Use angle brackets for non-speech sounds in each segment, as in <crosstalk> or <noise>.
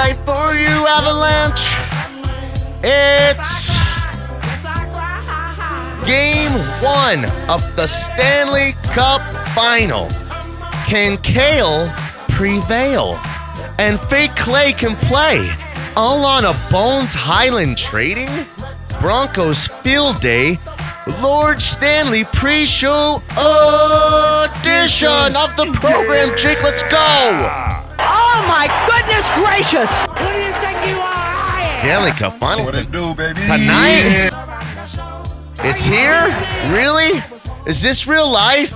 For you, Avalanche. It's game one of the Stanley Cup final. Can Cale prevail? And Fake Clay can play. All on a Bones Hyland trading? Broncos field day. Lord Stanley pre show edition of the program. Jake, let's go. Oh my goodness gracious! Stanley Cup Finals What it do, baby? tonight. It's here? Really? Is this real life?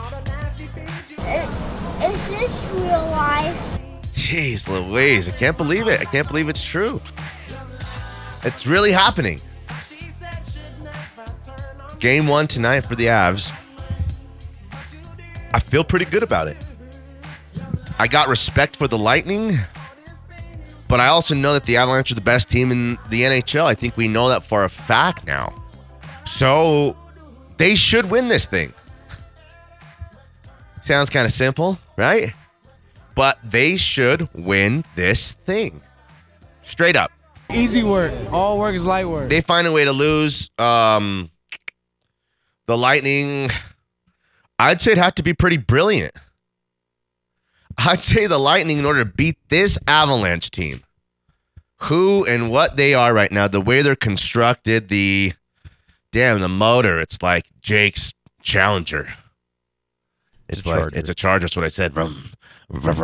Is this real life? Jeez Louise, I can't believe it. I can't believe it's true. It's really happening. Game one tonight for the Avs. I feel pretty good about it. I got respect for the Lightning, but I also know that the Avalanche are the best team in the NHL. I think we know that for a fact now. So they should win this thing. <laughs> Sounds kind of simple, right? But they should win this thing. Straight up. Easy work. All work is light work. They find a way to lose. Um, the Lightning, I'd say it had to be pretty brilliant. I'd say the Lightning, in order to beat this Avalanche team, who and what they are right now, the way they're constructed, the damn the motor, it's like Jake's Challenger. It's, it's like charger. it's a Charger. That's what I said. Vroom, vroom,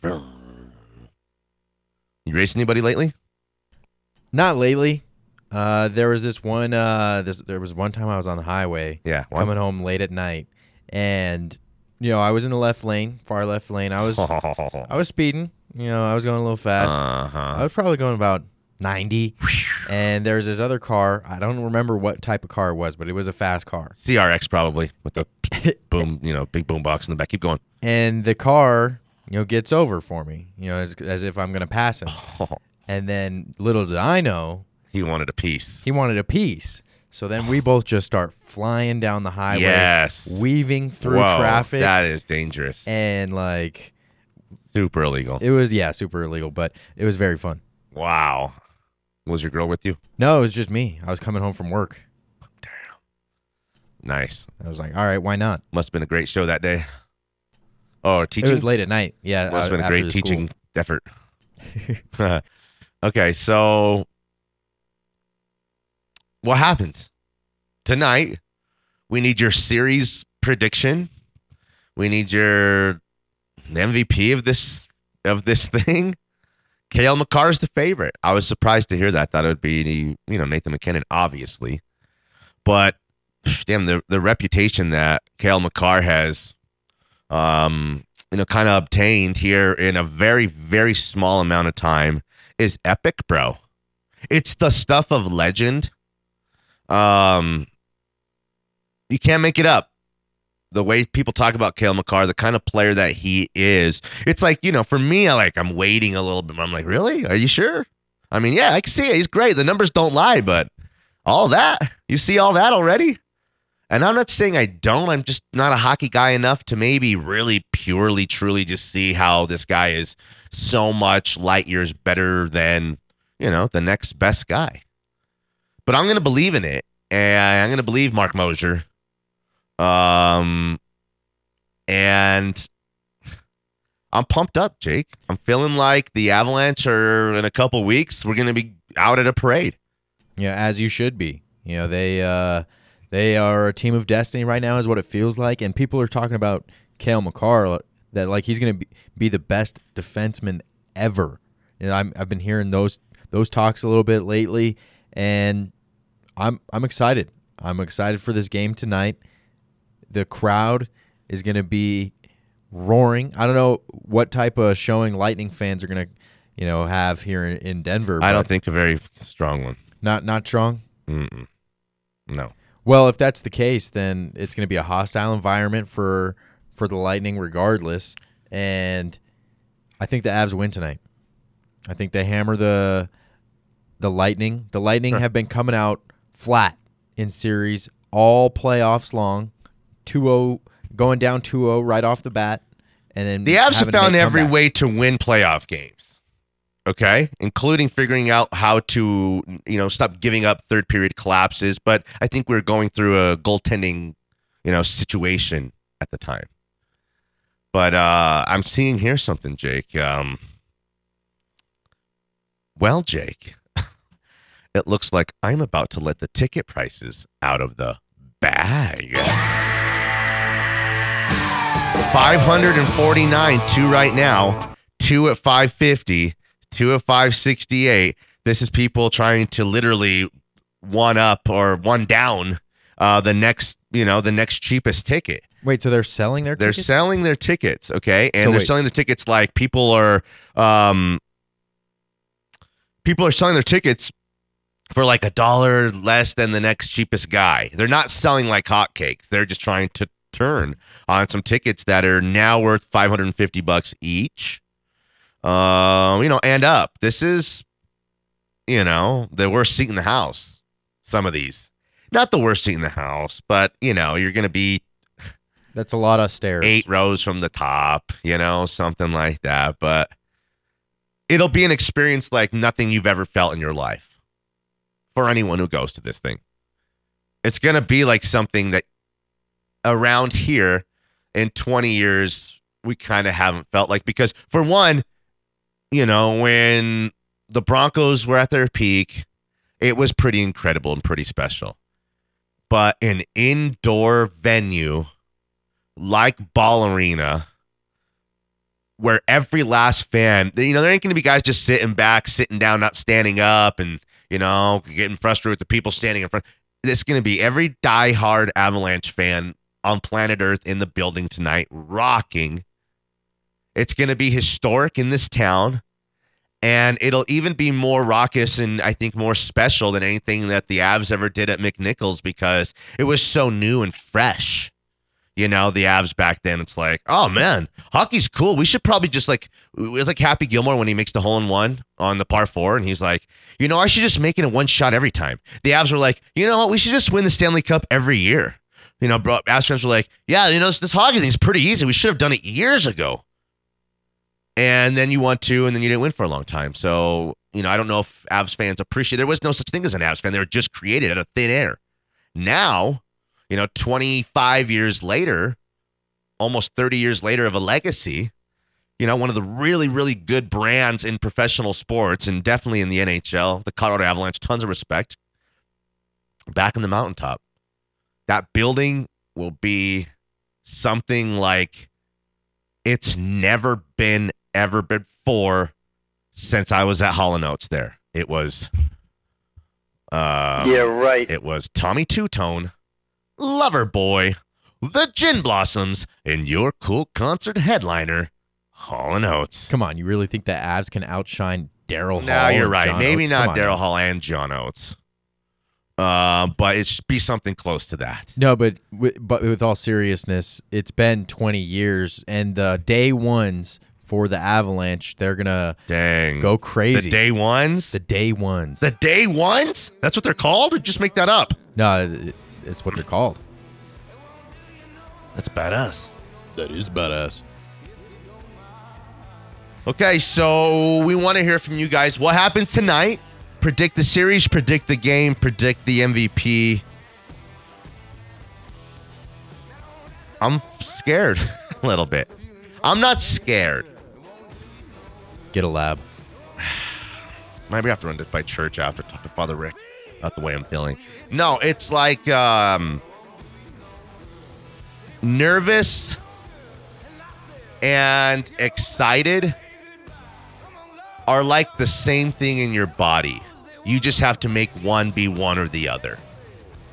vroom, you race anybody lately? Not lately. Uh, there was this one. Uh, this, there was one time I was on the highway. Yeah, one? coming home late at night, and you know I was in the left lane, far left lane. I was <laughs> I was speeding. You know I was going a little fast. I Uh-huh. was probably going about ninety, and there's this other car. I don't remember what type of car it was, but it was a fast car. CRX probably with the <laughs> boom, you know, big boom box in the back. Keep going. and the car you know gets over for me you know as, as if i'm gonna pass him <laughs> and then little did i know he wanted a piece. he wanted a piece so then we both just start flying down the highway Yes. weaving through Whoa, traffic That is dangerous. and like Super illegal. it was yeah super illegal but it was very fun wow. Was your girl with you? no it was just me i was coming home from work Damn, Nice. i was like all right why not Must have been a great show that day. Oh, teaching. it was late at night yeah Must have uh, been a great teaching effort. <laughs> <laughs> okay, so what happens tonight? We need your series prediction. We need your MVP of this of this <laughs> thing. Cale Makar is the favorite. I was surprised to hear that. Thought it would be you know Nathan MacKinnon, obviously, but damn the the reputation that Cale Makar has, um, you know, kind of obtained here in a very very small amount of time is epic, bro. It's the stuff of legend. Um, you can't make it up. The way people talk about Cale Makar, the kind of player that he is, it's like you know, for me, I like I'm waiting a little bit. I'm like, really? Are you sure? I mean, yeah, I can see it. He's great. The numbers don't lie, but all that you see all that already. And I'm not saying I don't. I'm just not a hockey guy enough to maybe really purely, truly just see how this guy is so much light years better than you know the next best guy. But I'm gonna believe in it, and I'm gonna believe Mark Mosier. Um, and I'm pumped up, Jake. I'm feeling like the Avalanche are in a couple weeks. We're gonna be out at a parade. Yeah, as you should be. You know, they uh they are a team of destiny right now is what it feels like and people are talking about Cale Makar that like he's going to be, be the best defenseman ever. You know, I'm I've been hearing those those talks a little bit lately and I'm I'm excited. I'm excited for this game tonight. The crowd is going to be roaring. I don't know what type of showing Lightning fans are gonna, you know, have here in, in Denver. I don't think a very strong one. not not strong. Mm-mm. No. Well, if that's the case, then it's going to be a hostile environment for for the Lightning, regardless. And I think the Avs win tonight. I think they hammer the the Lightning. The Lightning Sure. have been coming out flat in series all playoffs long, 2-0 going down 2-0 right off the bat, and then The Avs have found every comebacks. way to win playoff games. Okay, including figuring out how to, you know, stop giving up third period collapses. But I think we are going through a goaltending, you know, situation at the time. But uh I'm seeing here something, Jake. Um, well, Jake, it looks like I'm about to let the ticket prices out of the bag. 549 two right now two at 550 two at 568 this is people trying to literally one up or one down uh the next you know the next cheapest ticket Wait, so they're selling their they're tickets? selling their tickets okay and So they're wait. selling the tickets like people are um people are selling their tickets for like a dollar less than the next cheapest guy. They're not selling like hotcakes. They're just trying to turn on some tickets that are now worth 550 bucks each. Um you know and up. This is you know the worst seat in the house some of these. Not the worst seat in the house but you know you're gonna be That's a lot of stairs. eight rows from the top, you know, something like that. But it'll be an experience like nothing you've ever felt in your life for anyone who goes to this thing. It's going to be like something that around here in 20 years, we kind of haven't felt like. Because for one, you know, when the Broncos were at their peak, it was pretty incredible and pretty special. But an indoor venue like Ball Arena, where every last fan, you know, there ain't going to be guys just sitting back, sitting down, not standing up, and you know, getting frustrated with the people standing in front. It's going to be every diehard Avalanche fan on planet Earth in the building tonight, rocking. It's going to be historic in this town. And it'll even be more raucous and I think more special than anything that the Avs ever did at McNichols because it was so new and fresh you know, the Avs back then. It's like, oh man, hockey's cool. We should probably just like it's like Happy Gilmore when he makes the hole in one on the par four, and he's like, you know, I should just make it a one shot every time. The Avs were like, you know what, we should just win the Stanley Cup every year. You know, bro, Avs fans were like, yeah, you know, this, this hockey thing's pretty easy. We should have done it years ago. And then you want to, and then you didn't win for a long time. So, you know, I don't know if Avs fans appreciate. There was no such thing as an Avs fan. They were just created out of thin air. Now, you know, 25 years later, almost 30 years later of a legacy, you know, one of the really, really good brands in professional sports and definitely in the NHL, the Colorado Avalanche, tons of respect. Back in the mountaintop. That building will be something like it's never been ever before since I was at Hall and Oates there. It was uh Yeah, right. it was Tommy Tutone, Lover Boy, The Gin Blossoms, and your cool concert headliner, Hall and Oates. Come on, you really think the Avs can outshine Daryl Hall? No, you're and right. John Maybe Oates? Not Daryl. Hall and John Oates. Uh, but it should be something close to that. No, but with, but with all seriousness, it's been 20 years, and the day ones for the Avalanche, they're gonna Dang. go crazy. The day ones? the day ones. The day ones? That's what they're called? Or just make that up? no, it's what they're called. That's badass. That is badass. Okay, so we want to hear from you guys. What happens tonight? Predict the series, predict the game, predict the MVP. I'm scared <laughs> a little bit. I'm not scared. Get a lab. <sighs> Maybe I have to run to by church after talk to Father Rick about the way I'm feeling. No, it's like um nervous and excited are like the same thing in your body. You just have to make one be one or the other.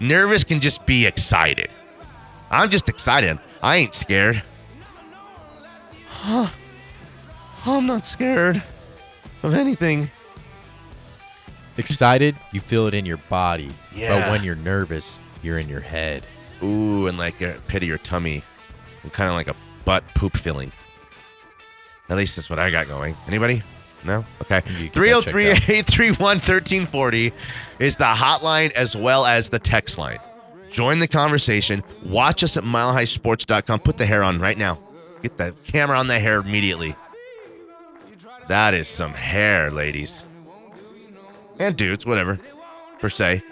Nervous can just be excited. I'm just excited. I ain't scared. Huh. I'm not scared of anything. Excited, you feel it in your body. Yeah. But when you're nervous, you're in your head. Ooh, and like a pit of your tummy, and kind of like a butt poop feeling. At least that's what I got going. Anybody? No? Okay. You get that 303 checked out. 831 1340 is the hotline as well as the text line. Join the conversation. Watch us at milehighsports.com. Put the hair on right now. Get the camera on the hair immediately. That is some hair, ladies. And dudes, whatever, per se.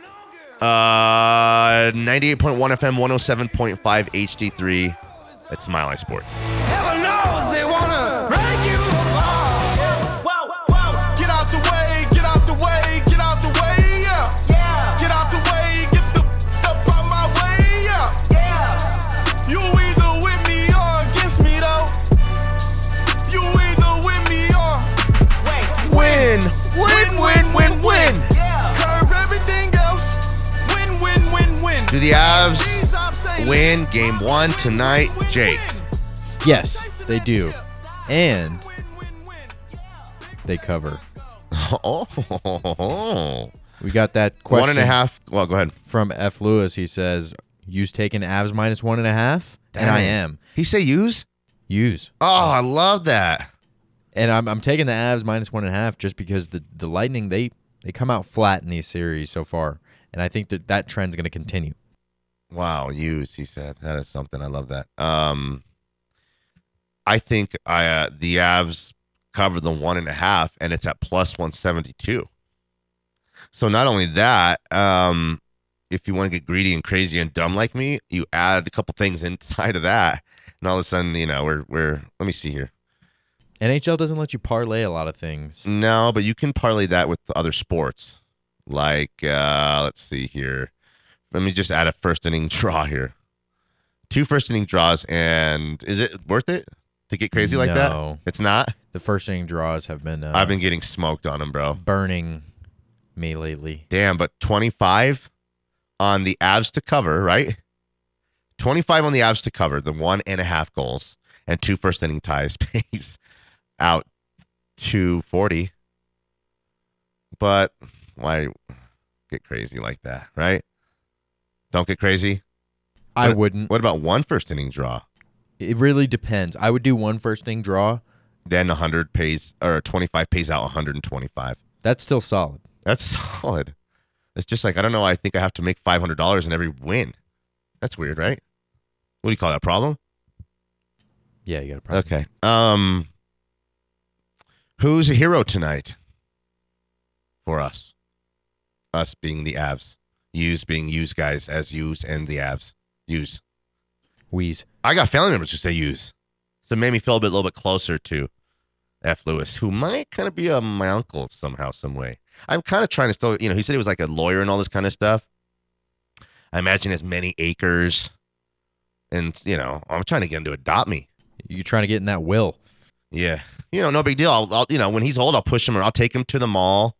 Uh, 98.1 FM, 107.5 HD3. It's Mile High Sports. Win game one tonight, Jake? Yes, they do. And they cover. <laughs> Oh, We got that question one and a half. Well, go ahead. from F. Lewis. He says, Use taking Avs minus one and a half? And I am. He say use? Use. Oh, I love that. And I'm, I'm taking the Avs minus one and a half just because the, the Lightning, they, they come out flat in these series so far. And I think that that trend's going to continue. Wow, use. He said that is something. I love that. Um, I think I uh, the Avs cover the one and a half, and it's at plus one seventy two. So not only that, um, if you want to get greedy and crazy and dumb like me, you add a couple things <laughs> inside of that, and all of a sudden, you know, we're we're. Let me see here. NHL doesn't let you parlay a lot of things. No, but you can parlay that with other sports. Like, uh, let's see here. Let me just add a first inning draw here. Two first inning draws, and is it worth it to get crazy like that? No. It's not. The first inning draws have been, uh, I've been getting smoked on them, bro. burning me lately. Damn, but 25 on the Avs to cover, right? 25 on the Avs to cover, the one and a half goals, and two first inning ties <laughs> pays out 240. But why get crazy like that, right? Don't get crazy. I What- wouldn't. What about one first inning draw? It really depends. I would do one first inning draw. Then 100 pays, or 25 pays out 125. That's still solid. That's <laughs> solid. It's just like I don't know. I think I have to make five hundred dollars in every win. That's weird, right? What do you call that? Problem? Yeah, you got a problem. Okay. Um, who's a hero tonight for us? Us being the Avs, Use being use guys as use and the Avs use. Wheeze. I got family members who say use, so it made me feel a bit, a little bit closer to F. Lewis, who might kind of be a, my uncle somehow, some way. I'm kind of trying to still, you know, he said he was like a lawyer and all this kind of stuff. I imagine as many acres, and you know, I'm trying to get him to adopt me. You're trying to get in that will? Yeah, you know, no big deal. I'll, I'll, you know, when he's old, I'll push him or I'll take him to the mall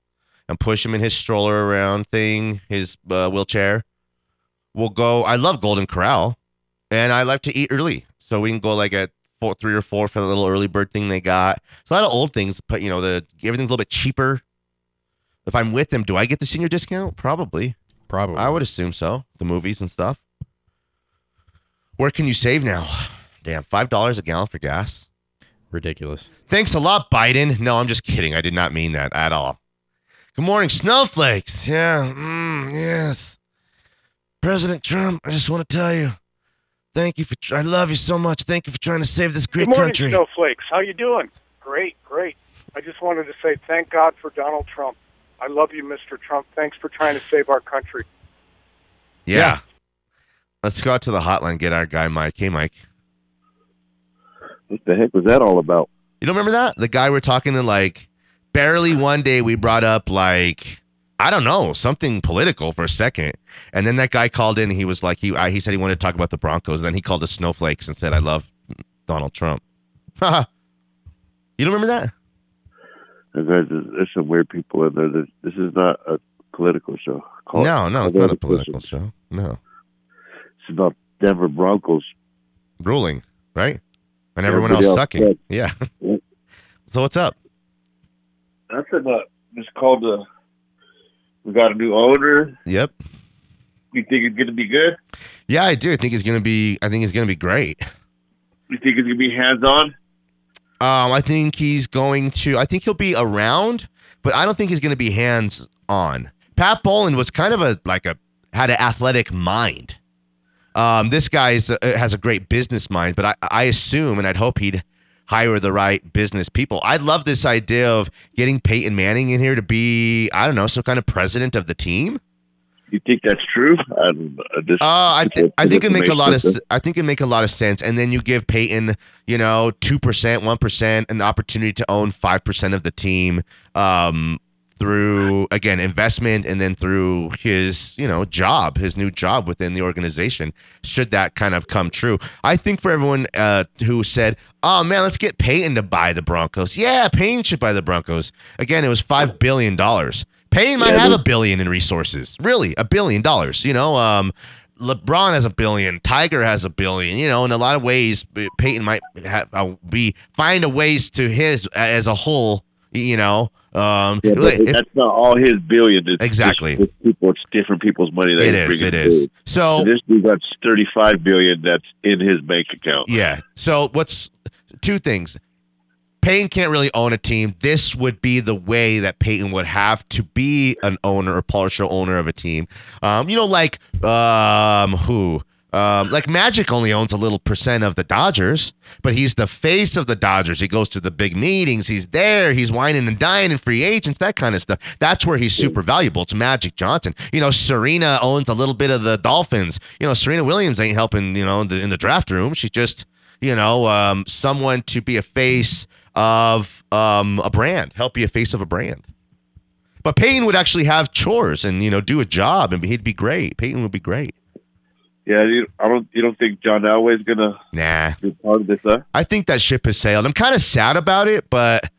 and push him in his stroller around thing, his uh, wheelchair. We'll go. I love Golden Corral, and I like to eat early, so we can go like at four, three or four for the little early bird thing they got. So a lot of old things, but you know, the everything's a little bit cheaper. If I'm with them, do I get the senior discount? Probably. Probably. I would assume so. The movies and stuff. Where can you save now? Damn, five dollars a gallon for gas. Ridiculous. Thanks a lot, Biden. No, I'm just kidding. I did not mean that at all. Good morning, snowflakes. Yeah, mm, yes. President Trump, I just want to tell you, thank you for. Tr- I love you so much. Thank you for trying to save this great country. Good morning, country. snowflakes. How you doing? Great, great. I just wanted to say thank God for Donald Trump. I love you, Mr. Trump. Thanks for trying to save our country. yeah. Let's go out to the hotline. Get our guy Mike. Hey, Mike. What the heck was that all about? You don't remember that? The guy we're talking to, like, barely one day we brought up, like, I don't know, something political for a second. And then that guy called in and he was like, he, I, he said he wanted to talk about the Broncos. Then he called us snowflakes and said, I love Donald Trump. <laughs> You don't remember that? There's, there's some weird people in there. This, is not a political show. Call- no, no, it's not a political show. No. It's about Denver Broncos. Ruling, right? and everyone Everybody else else sucking. Yeah. <laughs> so what's up? Nothing. Uh, just called the. We got a new owner. Yep. You think it's gonna be good? Yeah, I do. I think he's gonna be. I think he's gonna be great. You think it's gonna be hands on? Um, I think he's going to. I think he'll be around, but I don't think he's going to be hands on. Pat Bowlen was kind of a like a had an athletic mind. Um, this guy is, uh, has a great business mind, but I, I assume and I'd hope he'd hire the right business people. I love this idea of getting Peyton Manning in here to be I don't know some kind of president of the team. You think that's true? I, don't. I just, Uh, I, th- I think it make a lot of I think it make a lot of sense, and then you give Peyton, you know, two percent, one percent, an opportunity to own five percent of the team, um, through again investment, and then through his, you know, job, his new job within the organization. Should that kind of come true, I think for everyone uh, who said, "Oh man, let's get Peyton to buy the Broncos," yeah, Peyton should buy the Broncos. Again, it was five billion dollars. Payne might Yeah, have a billion in resources. Really, a billion dollars. You know, um, LeBron has a billion. Tiger has a billion. You know, in a lot of ways, Peyton might have uh, be find a ways to his as a whole. You know, um, Yeah, that's not all his billion. It's Exactly. It's, it's people. It's different people's money. That it is. It is. through. So this dude got thirty-five billion. That's in his bank account. Yeah. So what's two things? Peyton can't really own a team. This would be the way that Peyton would have to be an owner or partial owner of a team. Um, you know, like um, who? Um, like Magic only owns a little percent of the Dodgers, but he's the face of the Dodgers. He goes to the big meetings. He's there. He's whining and dying and free agents, that kind of stuff. That's where he's super valuable. It's Magic Johnson. You know, Serena owns a little bit of the Dolphins. You know, Serena Williams ain't helping. You know, in the, in the draft room. She's just you know um, someone to be a face of um, a brand, help be a face of a brand. But Peyton would actually have chores and you know do a job, and he'd be great. Peyton would be great. Yeah. You, I don't. You don't think John Elway's gonna Nah, be part of this? Huh? I think that ship has sailed. I'm kind of sad about it, but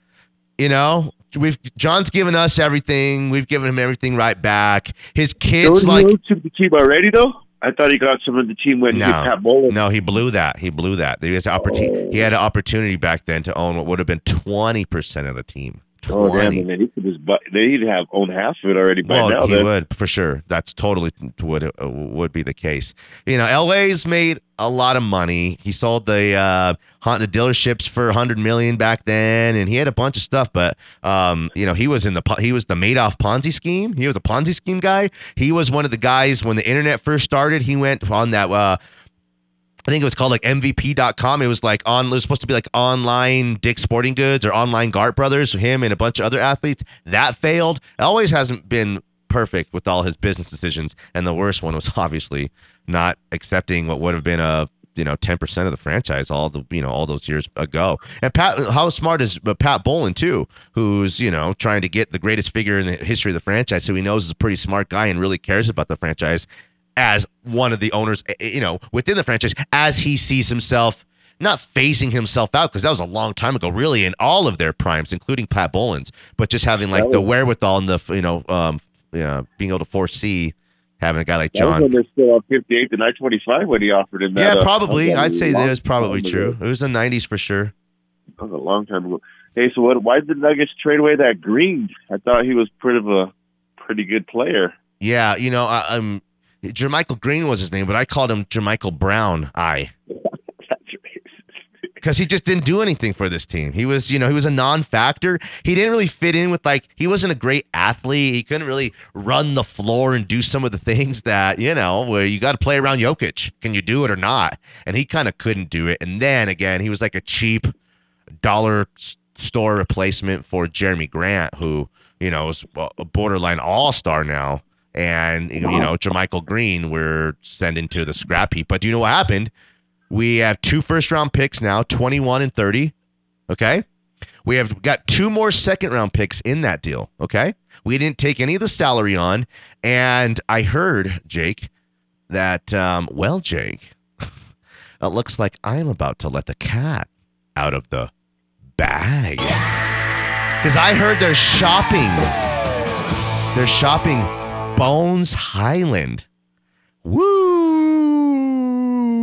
you know, we've John's given us everything. We've given him everything right back. His kids like to the team already though? I thought he got some of the team when he No. did Pat Bowlen. no, he blew that. He blew that. He opportunity. He had an opportunity back then to own what would have been twenty percent of the team. Oh damn! 20. And then he could just. buy he'd have owned half of it already by Well, now. he then. would for sure. That's totally would uh, would be the case. You know, Elway's made a lot of money. He sold the uh, Honda dealerships for a hundred million back then, and he had a bunch of stuff. But um, you know, he was in the he was the Madoff Ponzi scheme. He was a Ponzi scheme guy. He was one of the guys when the internet first started. He went on that. Uh, I think it was called like MVP.com. It was like on, it was supposed to be like online Dick Sporting Goods or online Gart Brothers, him and a bunch of other athletes. That failed. Always hasn't been perfect with all his business decisions. And the worst one was <laughs> obviously not accepting what would have been a, you know, 10% of the franchise all the, you know, all those years ago. And Pat, how smart is uh, Pat Bowlen too, who's, you know, trying to get the greatest figure in the history of the franchise. So he knows is a pretty smart guy and really cares about the franchise as one of the owners, eh, eh, you know, within the franchise, as he sees himself not phasing himself out because that was a long time ago, really, in all of their primes, including Pat Bowlen's, but just having like That the wherewithal and the, you know, um, yeah, being able to foresee having a guy like That was John. when they're still on 58 to 925 when he offered him that. Yeah, uh, probably. I'd say that was probably true. ago. It was the '90s for sure. That was a long time ago. Hey, so what? Why did the Nuggets trade away that Green? I thought he was pretty of a pretty good player. Yeah, you know, I, um, JaMychal Green was his name, but I called him Jermichael Brown. <laughs> I because he just didn't do anything for this team. He was, you know, he was a non-factor. He didn't really fit in with like he wasn't a great athlete. He couldn't really run the floor and do some of the things that you know where you got to play around Jokic. Can you do it or not? And he kind of couldn't do it. And then again, he was like a cheap dollar store replacement for Jerami Grant, who you know is a borderline all-star now. And you know, JaMychal Green, we're sending to the scrap heap. But do you know what happened? We have two first round picks now, 21 and 30. Okay. We have got two more second round picks in that deal. Okay. We didn't take any of the salary on. And I heard, Jake, that, um, well, Jake, <laughs> it looks like I'm about to let the cat out of the bag. Because I heard they're shopping. They're shopping Bones Hyland. Woo!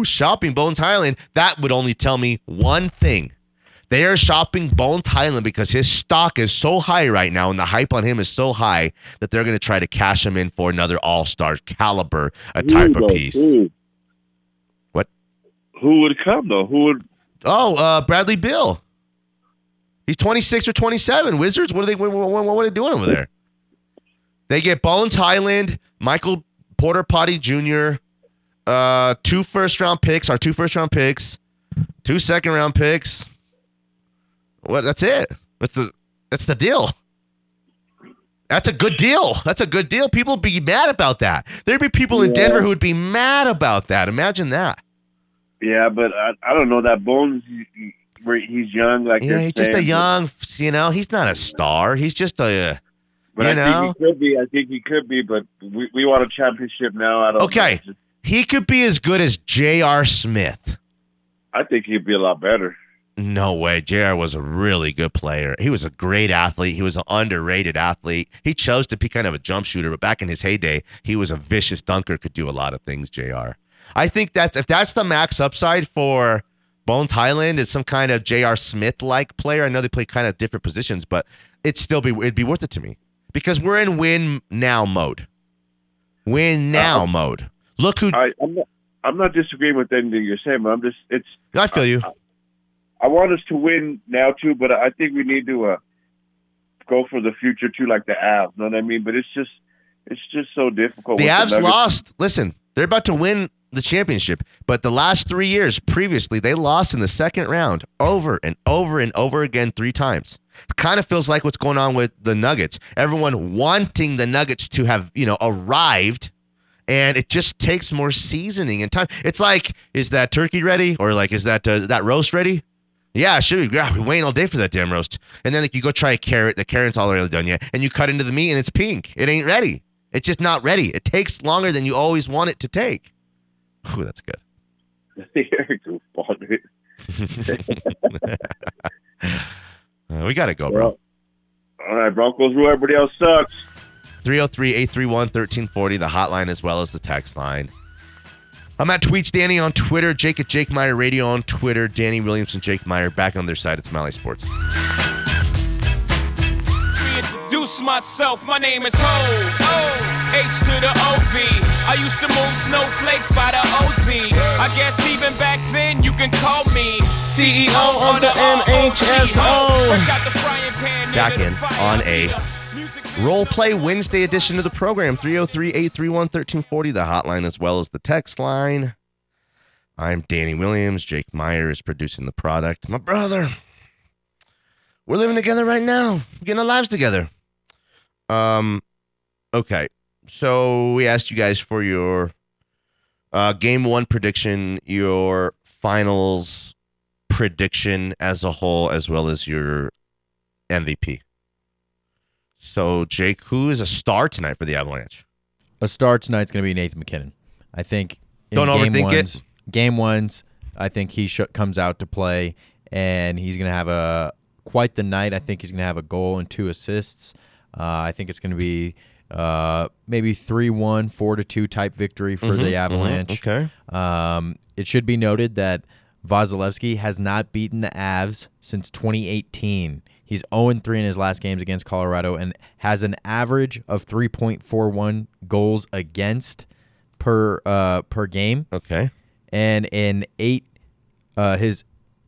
shopping Bones Hyland? That would only tell me one thing. They are shopping Bones Hyland because his stock is so high right now and the hype on him is so high that they're going to try to cash him in for another all star caliber a type of piece. Who? What? Who would come though? Who would? Oh, uh, Bradley Beal. He's 26 or 27. Wizards, what are they what, what, what are they doing over there? They get Bones Hyland, Michael Porter Potty Jr., uh, two first round picks, our two first round picks, two second round picks. What that's it. That's the that's the deal. That's a good deal. That's a good deal. People would be mad about that. There'd be people in Yeah. Denver who would be mad about that. Imagine that. Yeah, but I, I don't know that Bones. he- he- where He's young, like Yeah, he's just a saying, young, you know, he's not a star. He's just a. But you I know? think he could be. I think he could be. But we, we want a championship now. I don't. Okay. He could be as good as J.R. Smith. I think he'd be a lot better. No way. JR was a really good player. He was a great athlete. He was an underrated athlete. He chose to be kind of a jump shooter, but back in his heyday, he was a vicious dunker, could do a lot of things, JR. I think that's if that's the max upside for Bones Hyland is some kind of J.R. Smith like player. I know they play kind of different positions, but it'd still be it'd be worth it to me. Because we're in win now mode. Win now mode. Look who I, I'm not. I'm not disagreeing with anything you're saying, but I'm just. It's. I feel you. I want us to win now too, but I think we need to uh, go for the future too, like the Avs. Know what I mean? But it's just, it's just so difficult. The Avs Nuggets. lost. Listen, they're about to win the championship, but the last three years previously, they lost in the second round over and over and over again three times. Kind of feels like what's going on with the Nuggets. Everyone wanting the Nuggets to have, you know, arrived. And it just takes more seasoning and time. It's like, is that turkey ready, or like, is that uh, that roast ready? Yeah, should we? Yeah, we waiting all day for that damn roast. And then like you go try a carrot, the carrot's already done yet, and you cut into the meat and it's pink. It ain't ready. It's just not ready. It takes longer than you always want it to take. Ooh, that's good. You're a goofball, dude. Uh, we gotta go, bro. All right, Broncos rule. Everybody else sucks. 303 831 1340, the hotline as well as the text line. I'm at Tweets Danny on Twitter, Jake at Jake Meyer Radio on Twitter, Danny Williamson, Jake Meyer back on their side at Smiley Sports. Reintroduce myself, my name is Ho. H to the OV. I used to move snowflakes by the OZ. I guess even back then you can call me CEO on the MHSO. Fresh out the frying pan, Back in on a Role Play Wednesday edition of the program 303 831 1340, the hotline as well as the text line. I'm Danny Williams. Jake Meyer is producing the product. My brother. We're living together right now, We're getting our lives together. Um, okay. So we asked you guys for your uh, game one prediction, your finals prediction as a whole, as well as your MVP. So, Jake, who is a star tonight for the Avalanche? A star tonight's going to be Nathan MacKinnon. I think in Don't game overthink it. ones, game ones, I think he sh- comes out to play and he's going to have a quite the night. I think he's going to have a goal and two assists. Uh, I think it's going to be uh, maybe 3 1, 4 to 2 type victory for Mhm, the mhm, Avalanche. okay. Um, it should be noted that Vasilevskiy has not beaten the Avs since 2018. He's 0 3 in his last games against Colorado and has an average of 3.41 goals against per uh, per game. Okay. And in eight, uh, his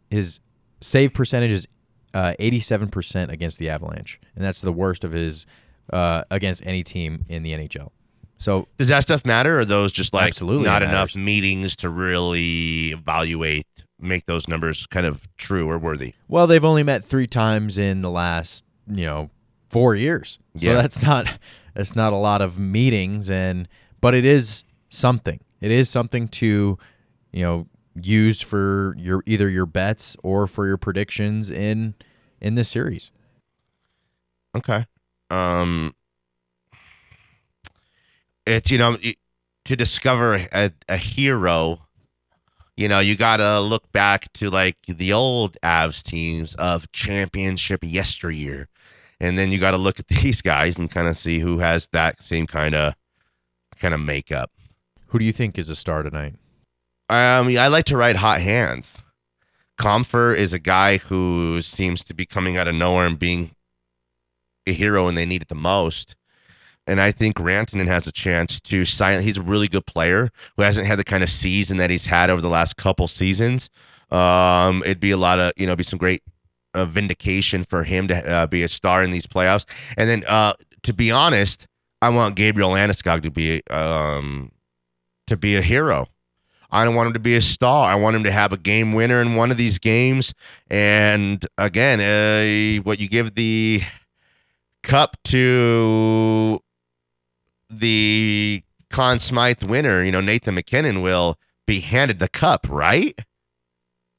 his save percentage is uh, 87% against the Avalanche, and that's the worst of his uh, against any team in the NHL. So Does that stuff matter, or are those just like Absolutely not enough meetings to really evaluate, make those numbers kind of true or worthy? Well, they've only met three times in the last, you know, four years. So Yeah. that's not that's not a lot of meetings and but it is something. It is something to, you know, use for your either your bets or for your predictions in in this series. Okay. Um, it's you know to discover a, a hero. You know, you gotta look back to like the old Avs teams of championship yesteryear, and then you gotta look at <laughs> these guys and kind of see who has that same kind of kind of makeup. Who do you think is a star tonight? Um, I like to ride hot hands. Compher is a guy who seems to be coming out of nowhere and being a hero when they need it the most. And I think Rantanen has a chance to sign. He's a really good player who hasn't had the kind of season that he's had over the last couple seasons. Um, it'd be a lot of you know, be some great uh, vindication for him to uh, be a star in these playoffs. And then, uh, to be honest, I want Gabriel Landeskog to be um, to be a hero. I don't want him to be a star. I want him to have a game winner in one of these games. And again, uh, what you give the cup to the Conn Smythe winner, you know, Nathan MacKinnon will be handed the cup, right?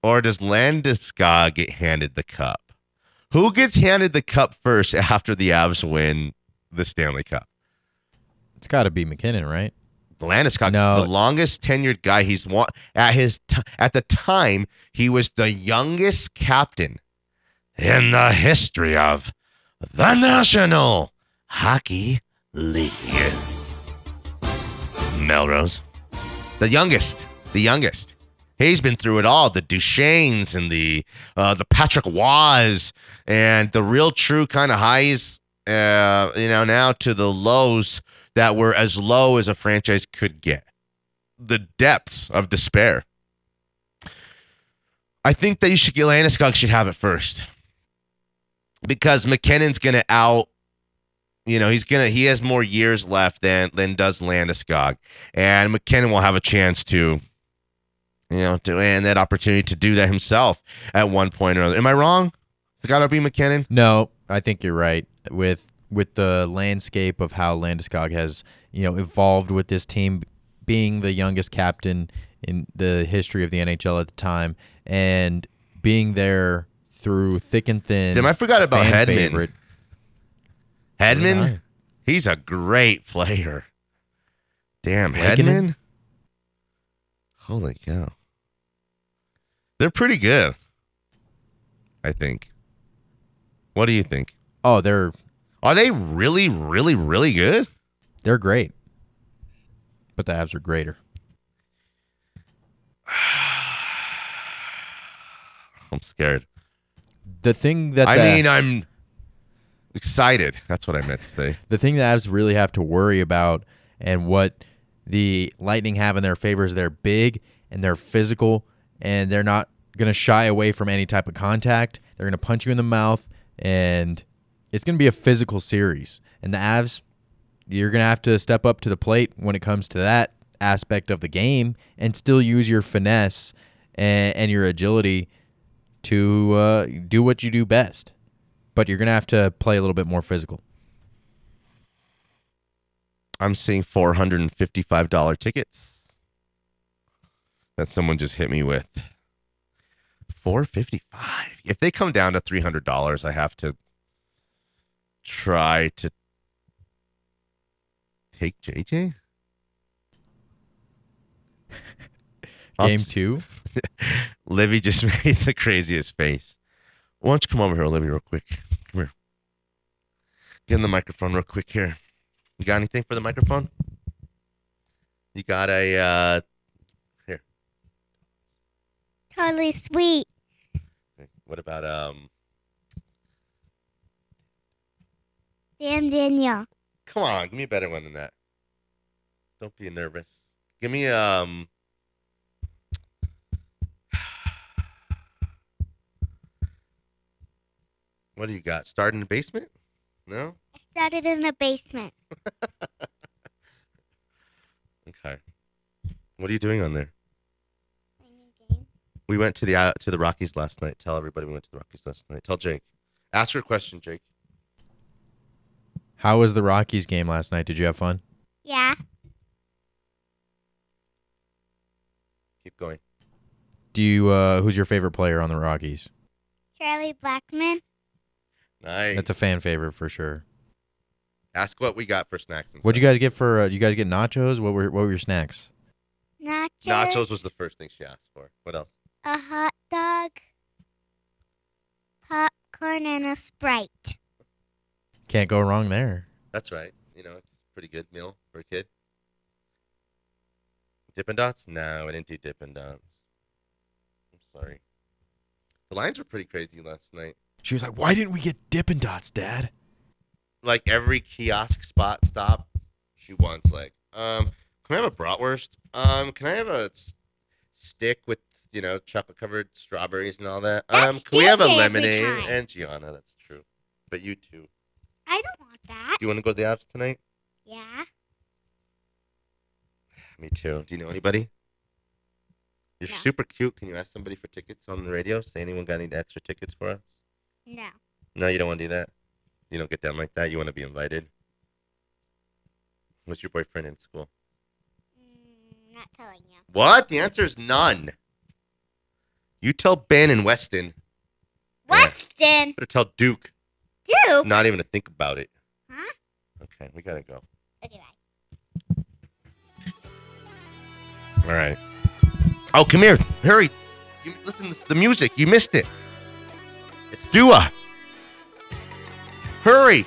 Or does Landeskog get handed the cup? Who gets handed the cup first <laughs> after the Avs win the Stanley Cup? It's got to be MacKinnon, right? Landeskog's No. the longest tenured guy. He's one at his t- at the time he was the youngest captain in the history of the National Hockey League. Melrose, the youngest, the youngest. He's been through it all. The Duchenes and the uh, the Patrick Waz and the real true kind of highs. Uh, you know now to the lows that were as low as a franchise could get. The depths of despair. I think that you should get Landeskog should have it first. Because MacKinnon's gonna out, you know, he's gonna he has more years left than than does Landeskog. And MacKinnon will have a chance to, you know, to and that opportunity to do that himself at one point or other. Am I wrong? It's gotta be MacKinnon. No, I think you're right. With with the landscape of how Landeskog has, you know, evolved with this team being the youngest captain in the history of the NHL at the time and being there through thick and thin. Damn, I forgot about Hedman. favorite. Hedman, he's a great player. Damn, Liking Hedman. Holy cow. They're pretty good. I think. What do you think? Oh, they're Are they really, really, really good? they're great. But the Avs are greater. <sighs> I'm scared. The thing that I the- mean, I'm excited. That's what I meant to say. the thing the Avs really have to worry about and what the Lightning have in their favor is they're big and they're physical and they're not going to shy away from any type of contact. They're going to punch you in the mouth and it's going to be a physical series. And the Avs, you're going to have to step up to the plate when it comes to that aspect of the game and still use your finesse and, and your agility to uh, do what you do best. But you're going to have to play a little bit more physical. I'm seeing $455 tickets that someone just hit me with. 455. If they come down to $300, I have to try to take JJ. <laughs> I'll Game two. <laughs> Livy just <laughs> made the craziest face. Why don't you come over here, Livy, real quick? Come here. Get in the microphone real quick here. You got anything for the microphone? You got a uh here. Totally sweet. What about um Damn Daniel. come on, give me a better one than that. Don't be nervous. Give me um What do you got? Start in the basement? No? I started in the basement. <laughs> Okay. What are you doing on there? We went to the uh, to the Rockies last night. Tell everybody we went to the Rockies last night. Tell Jake. Ask her a question, Jake. How was the Rockies game last night? Did you have fun? Yeah. Keep going. Do you? Uh, who's your favorite player on the Rockies? Charlie Blackmon. Nice. That's a fan favorite for sure. Ask what we got for snacks. And What'd you guys get for? Uh, you guys get nachos? What were what were your snacks? Nachos. Nachos was the first thing she asked for. What else? a hot dog, popcorn, and a Sprite. Can't go wrong there. That's right. You know, it's a pretty good meal for a kid. Dippin' Dots? No, I didn't do Dippin' Dots. I'm sorry. The lines were pretty crazy last night. She was like, "Why didn't we get Dippin' Dots, Dad?" Like every kiosk spot stop, she wants like, um, can I have a bratwurst? Um, can I have a s- stick with you know chocolate covered strawberries and all that? Um, can we have a lemonade? time. And Gianna, that's true. But you too. I don't want that. Do you want to go to the Avs tonight? Yeah. <sighs> Me too. Do you know anybody? You're No. super cute. Can you ask somebody for tickets on the radio? Say anyone got any extra tickets for us? No. No, you don't want to do that. You don't get down like that. You want to be invited. What's your boyfriend in school? Mm, not telling you. What? The answer is none. You tell Ben and Weston. Yeah. Weston. Better tell Duke. Duke. Not even to think about it. Huh? Okay, we gotta go. Okay, bye. All right. Oh, come here. Hurry. You, listen to the music. You missed it. It's Dua. Hurry.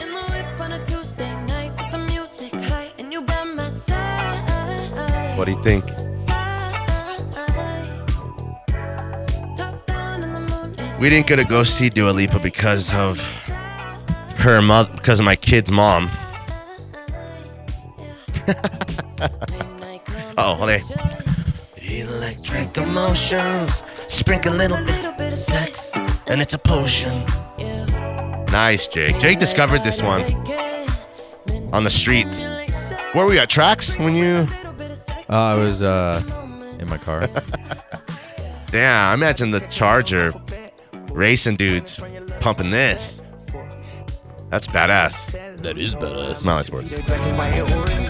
In the whip on a Tuesday night with the music high, and you by my side. What do you think? Top down in the moon is We didn't get to go see Dua Lipa because of her mother, because of my kid's mom. <laughs> oh, hold on. Electric emotions, sprinkle a little bit of sex, and it's a potion. Nice, Jake. Jake discovered this one on the streets. Where were we at? Tracks when you? Uh, I was uh, in my car. <laughs> Damn, I imagine the Charger racing dudes pumping this. That's badass. that is badass. No, it's worth it.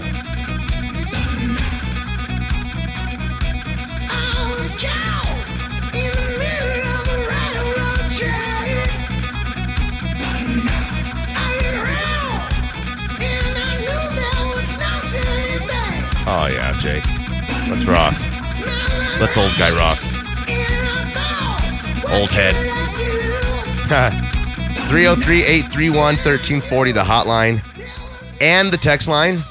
Yeah, Jake. Let's rock. Let's old guy rock. Old head. <laughs> 303-831-1340, the hotline. And the text line.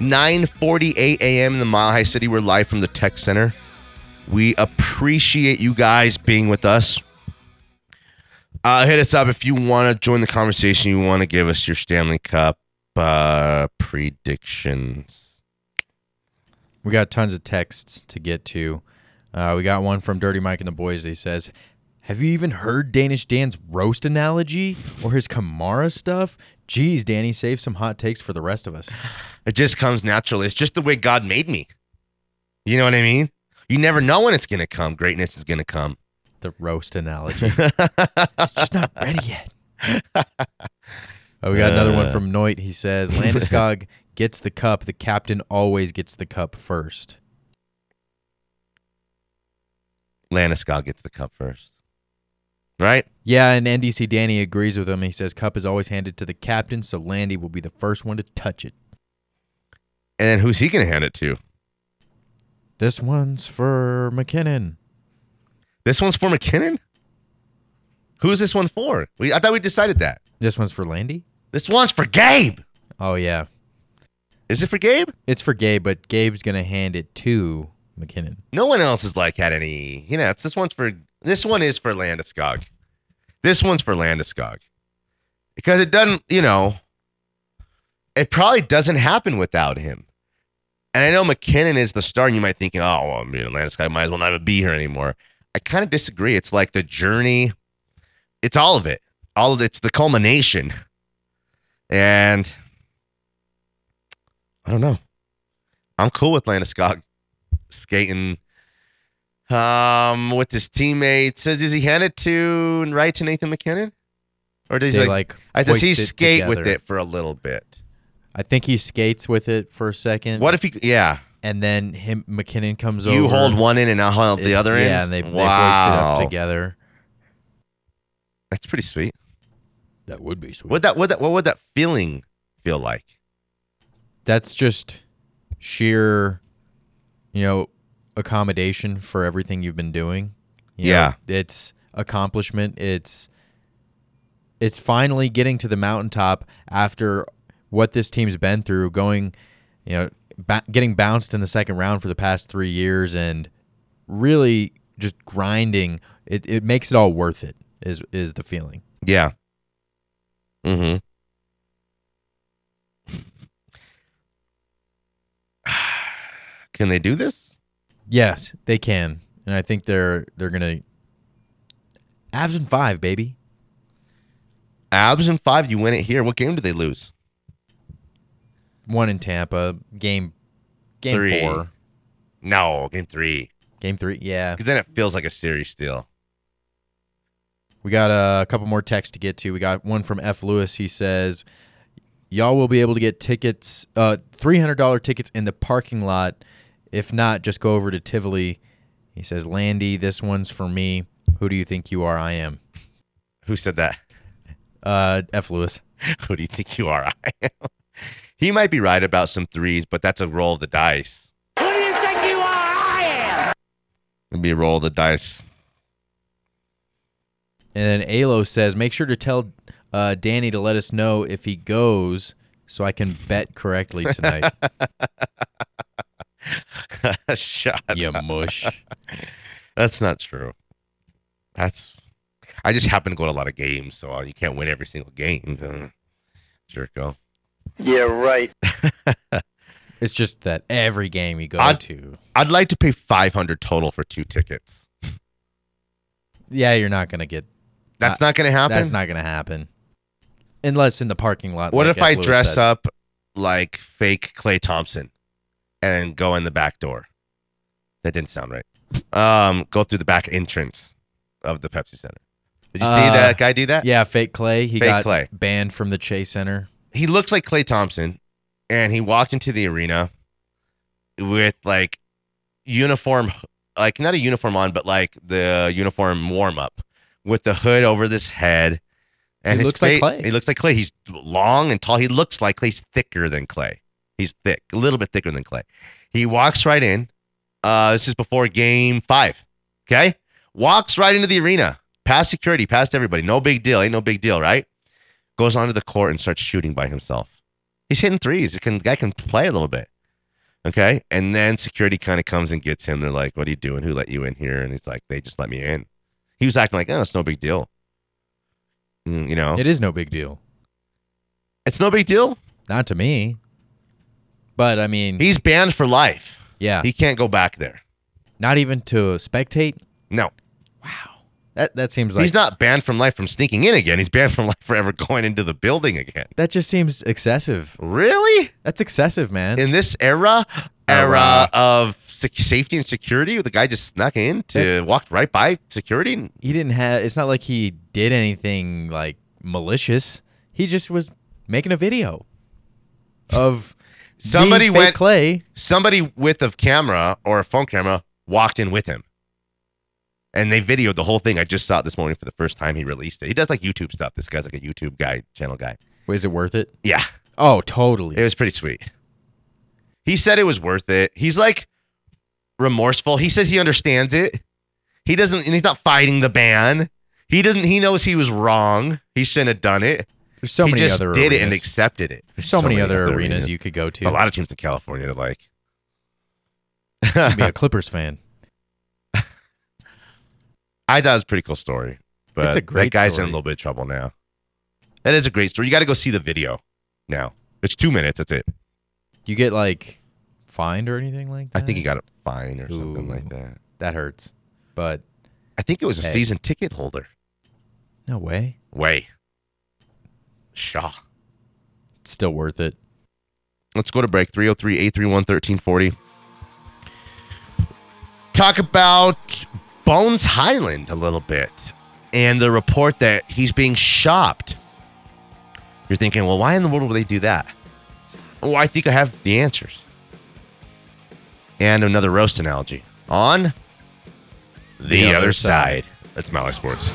948 a.m. in the Mile High City. We're live from the tech center. We appreciate you guys being with us. Uh, hit us up if you want to join the conversation. You want to give us your Stanley Cup uh, predictions. We got tons of texts to get to. Uh, we got one from Dirty Mike and the Boys. He says, Have you even heard Danish Dan's roast analogy or his Kamara stuff? Geez, Danny, save some hot takes for the rest of us. <laughs> It just comes naturally. It's just the way God made me. You know what I mean? You never know when it's going to come. Greatness is going to come. The roast analogy. <laughs> it's just not ready yet. Oh, we got another one Uh. from <laughs> Noit. He says, Landeskog gets the cup. The captain always gets the cup first. Landeskog gets the cup first. Right? Yeah, and NDC Danny agrees with him. He says, Cup is always handed to the captain, so Landy will be the first one to touch it. And then who's he going to hand it to? This one's for MacKinnon. This one's for MacKinnon? Who's this one for? We, I thought we decided that. This one's for Landy? This one's for Gabe. Oh, yeah. Is it for Gabe? It's for Gabe, but Gabe's going to hand it to MacKinnon. No one else has like had any. You know, it's this one's for. This one is for Landeskog. This one's for Landeskog because it doesn't. You know, it probably doesn't happen without him. And I know MacKinnon is the star, and you might think, oh, well, I mean, Landeskog might as well not even be here anymore. I kind of disagree. It's like the journey. It's all of it. All of it's the culmination. And I don't know. I'm cool with Landeskog skating um with his teammates. So does he hand it to right to Nathan MacKinnon? Or does They, he like, I does he hoist it skate with it for a little bit? I think he skates with it for a second. What if he yeah. And then him MacKinnon comes over. You hold one end and I'll hold the other end? Yeah, and they, they hoist it wow. up together. That's pretty sweet. That would be sweet. What that what that what would that feeling feel like? That's just sheer, you know, accommodation for everything you've been doing. You know, Yeah. it's accomplishment. It's it's finally getting to the mountaintop after what this team's been through, going, you know, ba- getting bounced in the second round for the past three years and really just grinding. It it makes it all worth it. Is is the feeling? Yeah. Mm-hmm. <sighs> Can they do this? Yes, they can, and I think they're they're gonna. Avs in five, baby. Avs in five, you win it here. What game did they lose? One in Tampa. Game. Game Three. four. No, game three. Game three. Yeah. Because then it feels like a series steal. We got a couple more texts to get to. We got one from F. Lewis. He says, "Y'all will be able to get tickets, uh, three hundred dollar tickets in the parking lot. If not, just go over to Tivoli." He says, "Landy, this one's for me. Who do you think you are? I am." <laughs> Who said that? Uh, F. Lewis. <laughs> Who do you think you are? <laughs> I am. He might be right about some threes, but that's a roll of the dice. Who do you think you are? I am. It'd be a roll of the dice. And then Alo says, "Make sure to tell uh, Danny to let us know if he goes, so I can bet correctly tonight." <laughs> Shut you up. mush. <laughs> That's not true. That's. I just happen to go to a lot of games, so uh, you can't win every single game. <laughs> Jerko. Yeah, right. It's just that every game you go I'd- to, I'd like to pay five hundred total for two tickets. yeah, you're not gonna get. That's uh, not going to happen. That's not gonna happen, unless in the parking lot. What like if I Lewis dress said. up like fake Klay Thompson and go in the back door? That didn't sound right. Um, go through the back entrance of the Pepsi Center. Did you see Uh, that guy do that? Yeah, fake Klay. He Fake got Klay. banned from the Chase Center. He looks like Klay Thompson, and he walked into the arena with like uniform, like not a uniform on, but like the uniform warm up with the hood over this head. And He looks like Klay. He looks like Klay. He's long and tall. He looks like Klay. He's thicker than Klay. He's thick, a little bit thicker than Klay. He walks right in. Uh, this is before game five. Okay. Walks right into the arena, past security, past everybody. No big deal. Ain't no big deal, right? Goes onto the court and starts shooting by himself. He's hitting threes. The can, guy can play a little bit. Okay. And then security kind of comes and gets him. They're like, What are you doing? Who let you in here? And he's like, They just let me in. He was acting like, Oh, it's no big deal. Mm, You know, It is no big deal. it's no big deal. Not to me. But I mean, He's banned for life. yeah, He can't go back there. not even to spectate. No. Wow. That that seems like he's not banned from life from sneaking in again. He's banned from <laughs> life forever going into the building again. that just seems excessive. Really? That's excessive, man. In this era, Era. era of safety and security, the guy just snuck in to walked right by security. he didn't have. It's not like he did anything like malicious. He just was making a video of <laughs> Somebody went- Klay. Somebody with a camera or a phone camera walked in with him. And they videoed the whole thing. I just saw it this morning for the first time he released it. He does like YouTube stuff. This guy's like a YouTube guy, channel guy. Was it worth it? Yeah. Oh, totally. It was pretty sweet. He said it was worth it. He's like remorseful. He says he understands it. He doesn't, and he's not fighting the ban. He doesn't. He knows he was wrong. He shouldn't have done it. There's so he many just other did it and arenas. accepted it. There's so, many, other arenas, you could go to. A lot of teams in California to like. Be a <laughs> Clippers fan. I thought it was a pretty cool story, but It's a great that guy's story. in a little bit of trouble now. That is a great story. You got to go see the video now. It's two minutes. That's it. You get like fined or anything like that? I think he got a fine or something like that. That hurts. But I think it was a Hey. season ticket holder. no way. Way. Shaw. It's still worth it. Let's go to break 303 831 1340. Talk about Bones Hyland a little bit and the report that he's being shopped. You're thinking, well, why in the world would they do that? Well, I think I have the answers. And another roast analogy on the, The other, Other side. Side. That's Mile High Sports.